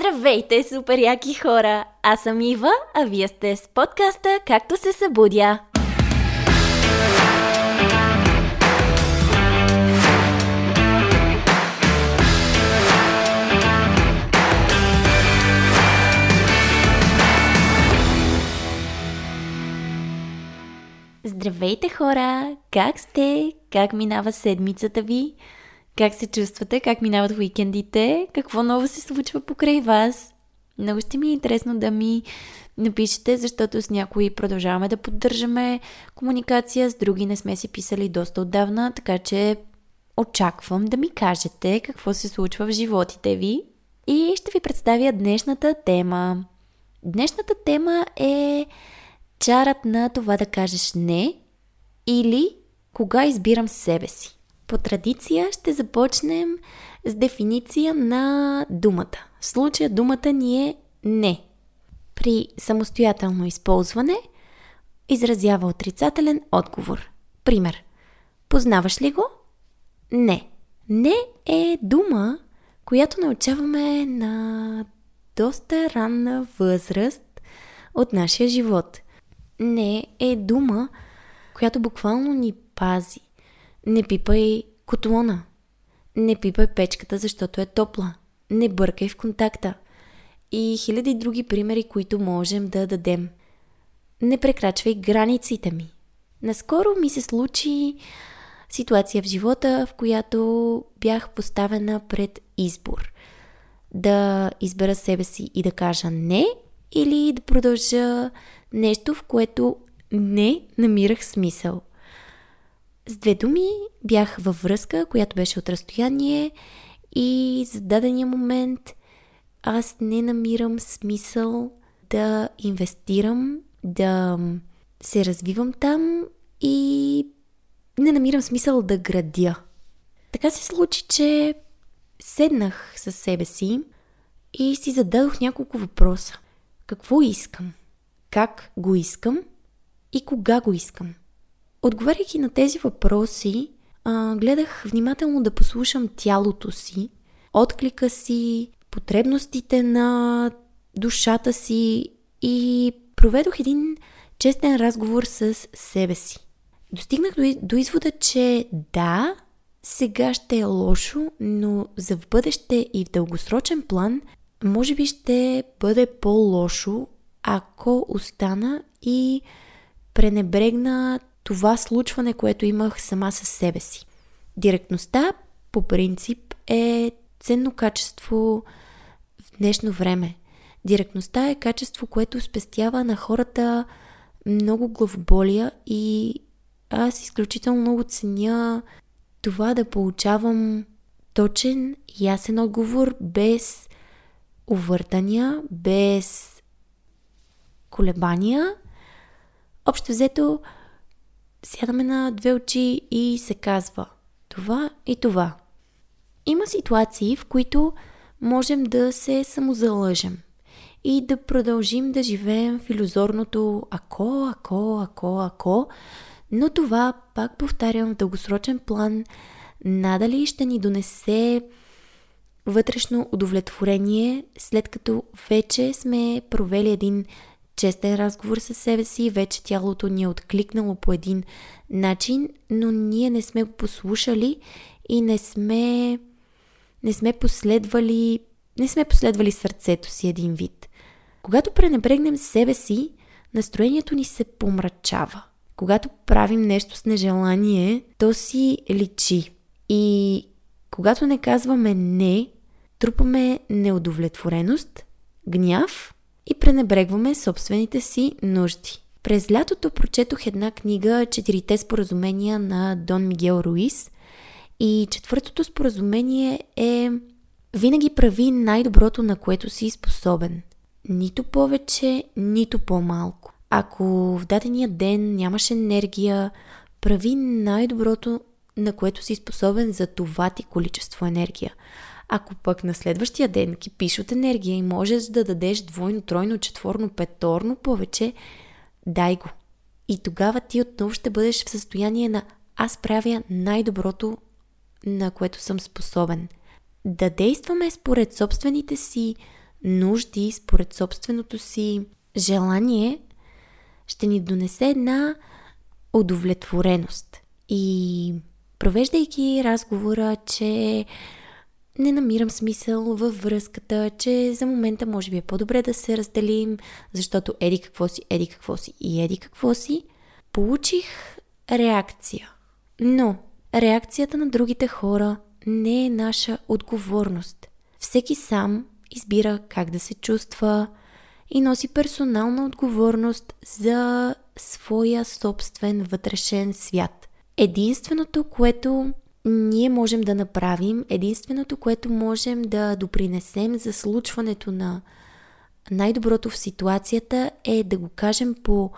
Здравейте, супер яки хора! Аз съм Ива, а вие сте с подкаста Както се събудя. Здравейте хора! Как сте? Как минава седмицата ви? Как се чувствате? Как минават уикендите? Какво ново се случва покрай вас? Много ще ми е интересно да ми напишете, защото с някои продължаваме да поддържаме комуникация, с други не сме си писали доста отдавна, така че очаквам да ми кажете какво се случва в животите ви и ще ви представя днешната тема. Днешната тема е чарът на това да кажеш не или кога избирам себе си. По традиция ще започнем с дефиниция на думата. В случая думата ни е не. При самостоятелно използване изразява отрицателен отговор. Пример. Познаваш ли го? Не. Не е дума, която научаваме на доста ранна възраст от нашия живот. Не е дума, която буквално ни пази. Не пипай котлона. Не пипай печката, защото е топла. Не бъркай в контакта. И хиляди други примери, които можем да дадем. Не прекрачвай границите ми. Наскоро ми се случи ситуация в живота, в която бях поставена пред избор. Да избера себе си и да кажа не, или да продължа нещо, в което не намирах смисъл. С две думи бях във връзка, която беше от разстояние и за дадения момент аз не намирам смисъл да инвестирам, да се развивам там и не намирам смисъл да градя. Така се случи, че седнах със себе си и си зададох няколко въпроса. Какво искам? Как го искам? И кога го искам? Отговаряйки на тези въпроси, гледах внимателно да послушам тялото си, отклика си, потребностите на душата си и проведох един честен разговор с себе си. Достигнах до, до извода, че да, сега ще е лошо, но за в бъдеще и в дългосрочен план може би ще бъде по-лошо, ако остана и пренебрегна това случване, което имах сама със себе си. Директността, по принцип, е ценно качество в днешно време. Директността е качество, което спестява на хората много главоболия и аз изключително много ценя това да получавам точен, ясен отговор, без увъртания, без колебания. Общо взето, сядаме на две очи и се казва това и това. Има ситуации, в които можем да се самозалъжем и да продължим да живеем в иллюзорното ако, ако, ако, ако, но това, пак повтарям, в дългосрочен план надали ще ни донесе вътрешно удовлетворение, след като вече сме провели един честен разговор с себе си, вече тялото ни е откликнало по един начин, но ние не сме го послушали и не сме, не сме последвали, не сме последвали сърцето си един вид. Когато пренебрегнем себе си, настроението ни се помрачава. Когато правим нещо с нежелание, то си личи. И когато не казваме не, трупаме неудовлетвореност, гняв и пренебрегваме собствените си нужди. През лятото прочетох една книга Четирите споразумения на Дон Мигел Руис и четвъртото споразумение е винаги прави най-доброто, на което си способен. Нито повече, нито по-малко. Ако в дадения ден нямаш енергия, прави най-доброто, на което си способен за това ти количество енергия. Ако пък на следващия ден кипиш от енергия и можеш да дадеш двойно, тройно, четворно, петорно повече, дай го. И тогава ти отново ще бъдеш в състояние на аз правя най-доброто, на което съм способен. Да действаме според собствените си нужди според собственото си желание, ще ни донесе една удовлетвореност. И провеждайки разговора, че не намирам смисъл във връзката, че за момента може би е по-добре да се разделим, защото еди какво си, еди какво си и еди какво си, получих реакция. Но реакцията на другите хора не е наша отговорност. Всеки сам избира как да се чувства и носи персонална отговорност за своя собствен вътрешен свят. Единственото, което ние можем да направим, единственото, което можем да допринесем за случването на най-доброто в ситуацията е да го кажем по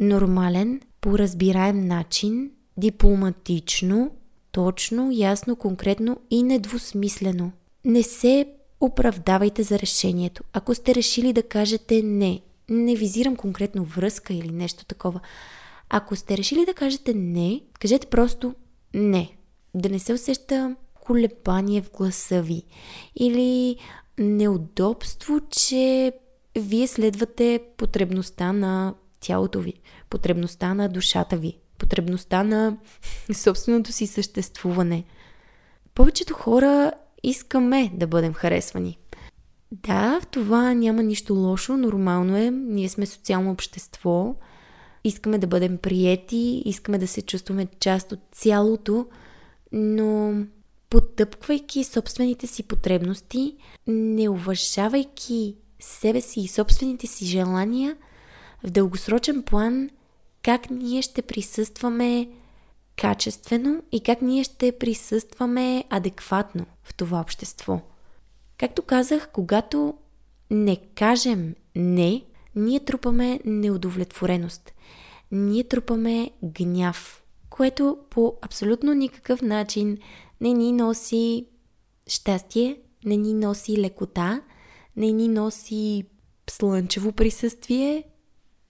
нормален, по разбираем начин, дипломатично, точно, ясно, конкретно и недвусмислено. Не се оправдавайте за решението. Ако сте решили да кажете не, не визирам конкретно връзка или нещо такова. Ако сте решили да кажете не, кажете просто не. Да не се усеща колебание в гласа ви или неудобство, че вие следвате потребността на тялото ви, потребността на душата ви, потребността на собственото си съществуване. Повечето хора искаме да бъдем харесвани. Да, в това няма нищо лошо, нормално е. Ние сме социално общество. Искаме да бъдем приети, искаме да се чувстваме част от цялото, но потъпквайки собствените си потребности, не уважавайки себе си и собствените си желания, в дългосрочен план как ние ще присъстваме качествено и как ние ще присъстваме адекватно в това общество. Както казах, когато не кажем не, ние трупаме неудовлетвореност. Ние трупаме гняв, което по абсолютно никакъв начин не ни носи щастие, не ни носи лекота, не ни носи слънчево присъствие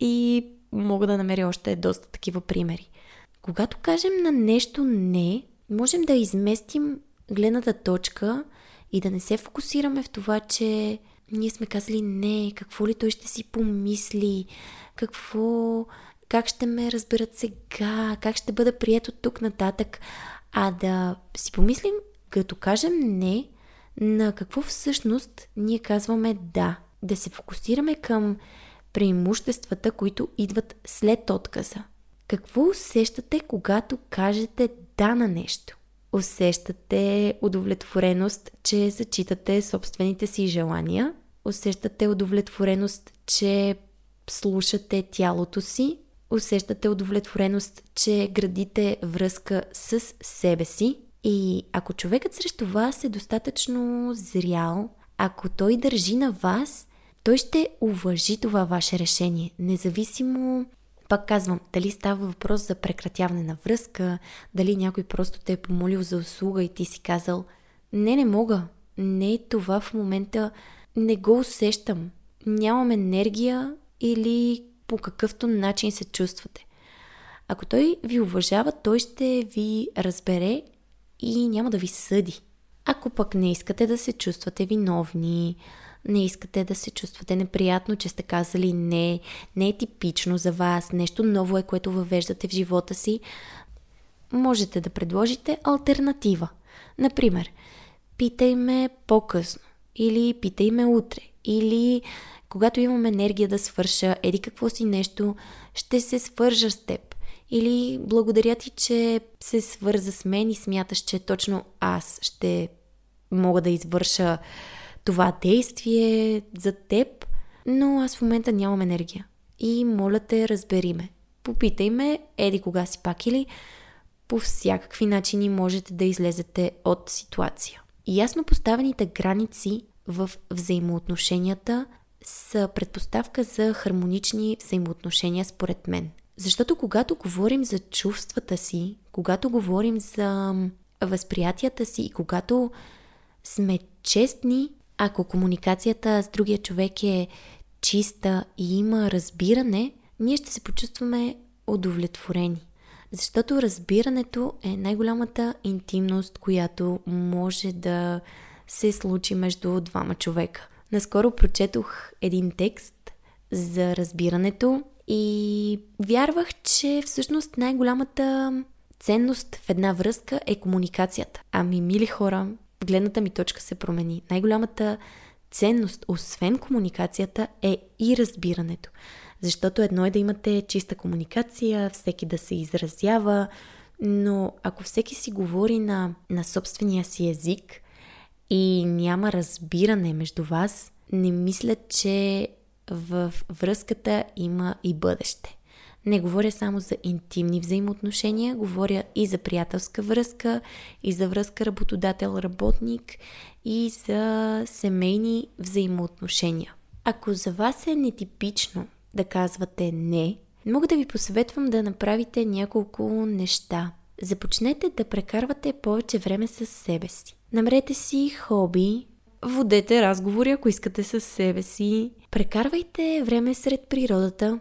и мога да намеря още доста такива примери. Когато кажем на нещо не, можем да изместим гледната точка и да не се фокусираме в това, че ние сме казали не, какво ли той ще си помисли, какво, как ще ме разберат сега, как ще бъда прият от тук нататък, а да си помислим, като кажем не, на какво всъщност ние казваме да. Да се фокусираме към преимуществата, които идват след отказа. Какво усещате, когато кажете да на нещо? Усещате удовлетвореност, че зачитате собствените си желания? Усещате удовлетвореност, че слушате тялото си? Усещате удовлетвореност, че градите връзка с себе си? И ако човекът срещу вас е достатъчно зрял, ако той държи на вас, той ще уважи това ваше решение, независимо пак казвам, дали става въпрос за прекратяване на връзка, дали някой просто те е помолил за услуга и ти си казал не, не мога, не е това в момента, не го усещам, нямам енергия или по какъвто начин се чувствате. Ако той ви уважава, той ще ви разбере и няма да ви съди. Ако пък не искате да се чувствате виновни, не искате да се чувствате неприятно, че сте казали не, не е типично за вас, нещо ново е, което въвеждате в живота си, можете да предложите альтернатива. Например, питай ме по-късно, или питай ме утре, или когато имам енергия да свърша, еди какво си нещо, ще се свържа с теб. Или благодаря ти, че се свърза с мен и смяташ, че точно аз ще мога да извърша това действие за теб, но аз в момента нямам енергия. И моля те, разбери ме. Попитай ме, еди кога си пак или по всякакви начини можете да излезете от ситуация. Ясно поставените граници в взаимоотношенията са предпоставка за хармонични взаимоотношения според мен. Защото когато говорим за чувствата си, когато говорим за възприятията си и когато сме честни ако комуникацията с другия човек е чиста и има разбиране, ние ще се почувстваме удовлетворени. Защото разбирането е най-голямата интимност, която може да се случи между двама човека. Наскоро прочетох един текст за разбирането и вярвах, че всъщност най-голямата ценност в една връзка е комуникацията. Ами, мили хора, гледната ми точка се промени. Най-голямата ценност, освен комуникацията, е и разбирането. Защото едно е да имате чиста комуникация, всеки да се изразява, но ако всеки си говори на, на собствения си език и няма разбиране между вас, не мисля, че в връзката има и бъдеще. Не говоря само за интимни взаимоотношения, говоря и за приятелска връзка, и за връзка работодател-работник, и за семейни взаимоотношения. Ако за вас е нетипично да казвате не, мога да ви посъветвам да направите няколко неща. Започнете да прекарвате повече време с себе си. Намерете си хоби, водете разговори, ако искате с себе си. Прекарвайте време сред природата,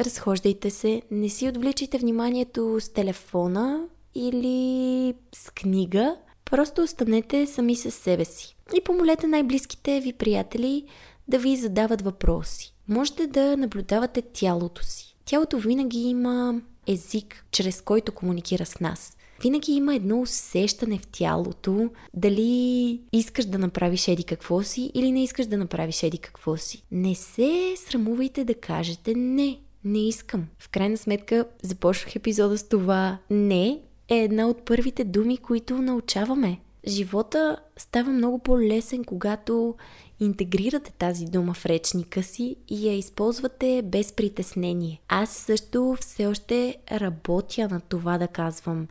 разхождайте се, не си отвличайте вниманието с телефона или с книга, просто останете сами с себе си. И помолете най-близките ви приятели да ви задават въпроси. Можете да наблюдавате тялото си. Тялото винаги има език, чрез който комуникира с нас. Винаги има едно усещане в тялото, дали искаш да направиш еди какво си или не искаш да направиш еди какво си. Не се срамувайте да кажете не. Не искам. В крайна сметка започнах епизода с това. Не е една от първите думи, които научаваме. Живота става много по-лесен, когато интегрирате тази дума в речника си и я използвате без притеснение. Аз също все още работя на това да казвам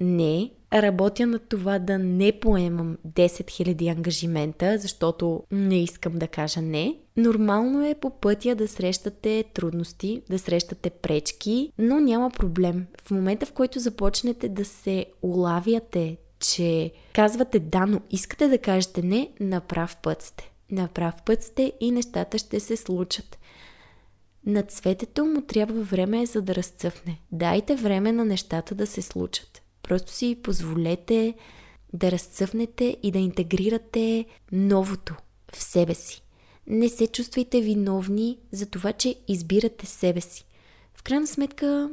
не, работя на това да не поемам 10 000 ангажимента, защото не искам да кажа не. Нормално е по пътя да срещате трудности, да срещате пречки, но няма проблем. В момента, в който започнете да се улавяте, че казвате да, но искате да кажете не, на прав път сте. На прав път сте и нещата ще се случат. На цветето му трябва време за да разцъфне. Дайте време на нещата да се случат. Просто си позволете да разцъфнете и да интегрирате новото в себе си. Не се чувствайте виновни за това, че избирате себе си. В крайна сметка,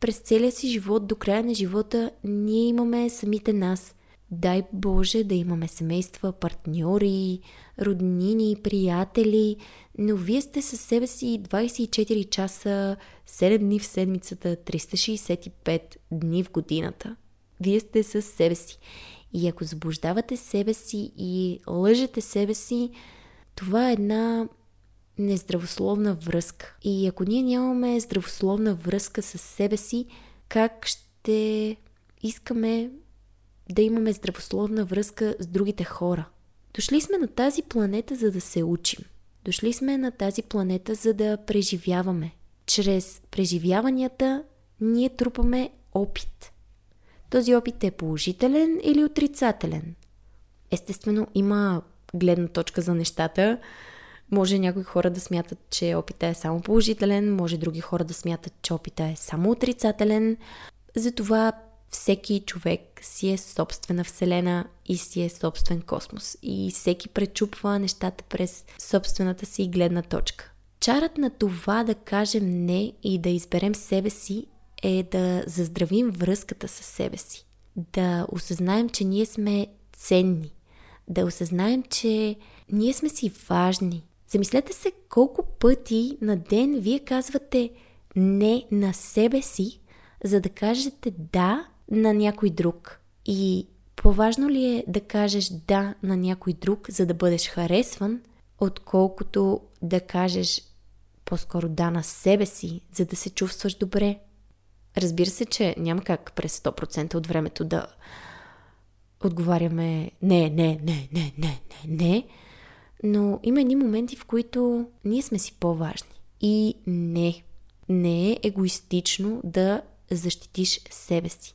през целия си живот, до края на живота, ние имаме самите нас. Дай Боже да имаме семейства, партньори, роднини, приятели, но вие сте със себе си 24 часа, 7 дни в седмицата, 365 дни в годината. Вие сте със себе си. И ако заблуждавате себе си и лъжете себе си, това е една нездравословна връзка. И ако ние нямаме здравословна връзка с себе си, как ще искаме да имаме здравословна връзка с другите хора? Дошли сме на тази планета, за да се учим. Дошли сме на тази планета, за да преживяваме. Чрез преживяванията ние трупаме опит. Този опит е положителен или отрицателен. Естествено, има гледна точка за нещата. Може някои хора да смятат, че опита е само положителен, може други хора да смятат, че опита е само отрицателен. Затова всеки човек си е собствена вселена и си е собствен космос. И всеки пречупва нещата през собствената си гледна точка. Чарът на това да кажем не и да изберем себе си е да заздравим връзката с себе си. Да осъзнаем, че ние сме ценни. Да осъзнаем, че ние сме си важни. Замислете се колко пъти на ден вие казвате не на себе си, за да кажете да на някой друг. И по-важно ли е да кажеш да на някой друг, за да бъдеш харесван, отколкото да кажеш по-скоро да на себе си, за да се чувстваш добре? Разбира се, че няма как през 100% от времето да отговаряме не, не, не, не, не, не, не, но има едни моменти, в които ние сме си по-важни. И не, не е егоистично да защитиш себе си.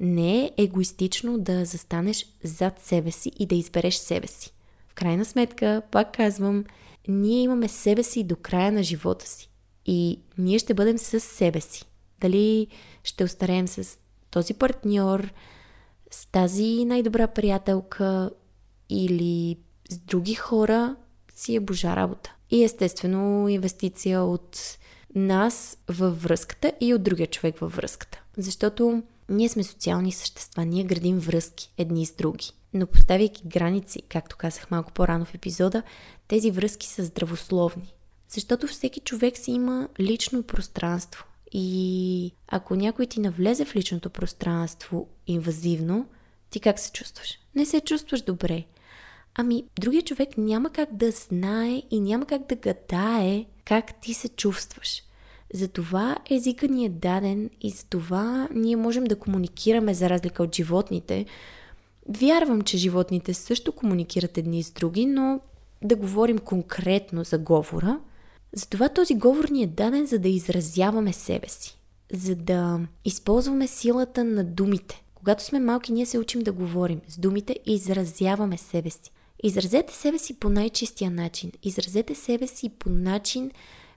Не е егоистично да застанеш зад себе си и да избереш себе си. В крайна сметка, пак казвам, ние имаме себе си до края на живота си. И ние ще бъдем с себе си. Дали ще остареем с този партньор, с тази най-добра приятелка или с други хора, си е божа работа. И естествено инвестиция от нас във връзката и от другия човек във връзката. Защото ние сме социални същества, ние градим връзки едни с други. Но поставяйки граници, както казах малко по-рано в епизода, тези връзки са здравословни. Защото всеки човек си има лично пространство. И ако някой ти навлезе в личното пространство инвазивно, ти как се чувстваш? Не се чувстваш добре. Ами, другия човек няма как да знае и няма как да гадае как ти се чувстваш. Затова езика ни е даден и затова ние можем да комуникираме за разлика от животните. Вярвам, че животните също комуникират едни с други, но да говорим конкретно за говора, затова този говор ни е даден за да изразяваме себе си, за да използваме силата на думите. Когато сме малки, ние се учим да говорим с думите и изразяваме себе си. Изразете себе си по най-чистия начин. Изразете себе си по начин,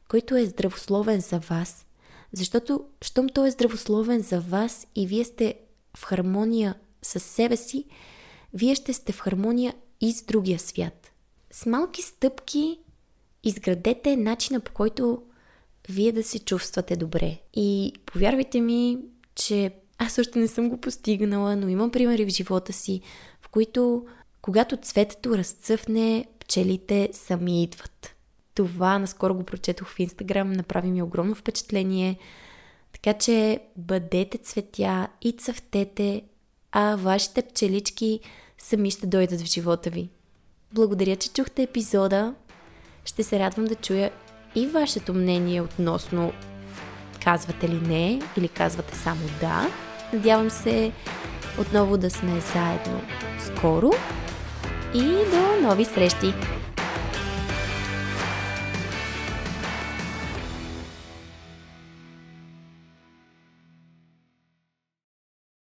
който е здравословен за вас. Защото, щом той е здравословен за вас и вие сте в хармония с себе си, вие ще сте в хармония и с другия свят. С малки стъпки изградете начина по който вие да се чувствате добре. И повярвайте ми, че аз още не съм го постигнала, но имам примери в живота си, в които когато цветето разцъфне, пчелите сами идват. Това наскоро го прочетох в Инстаграм, направи ми огромно впечатление. Така че бъдете цветя и цъфтете, а вашите пчелички сами ще дойдат в живота ви. Благодаря, че чухте епизода. Ще се радвам да чуя и вашето мнение относно казвате ли не или казвате само да. Надявам се отново да сме заедно скоро и до нови срещи!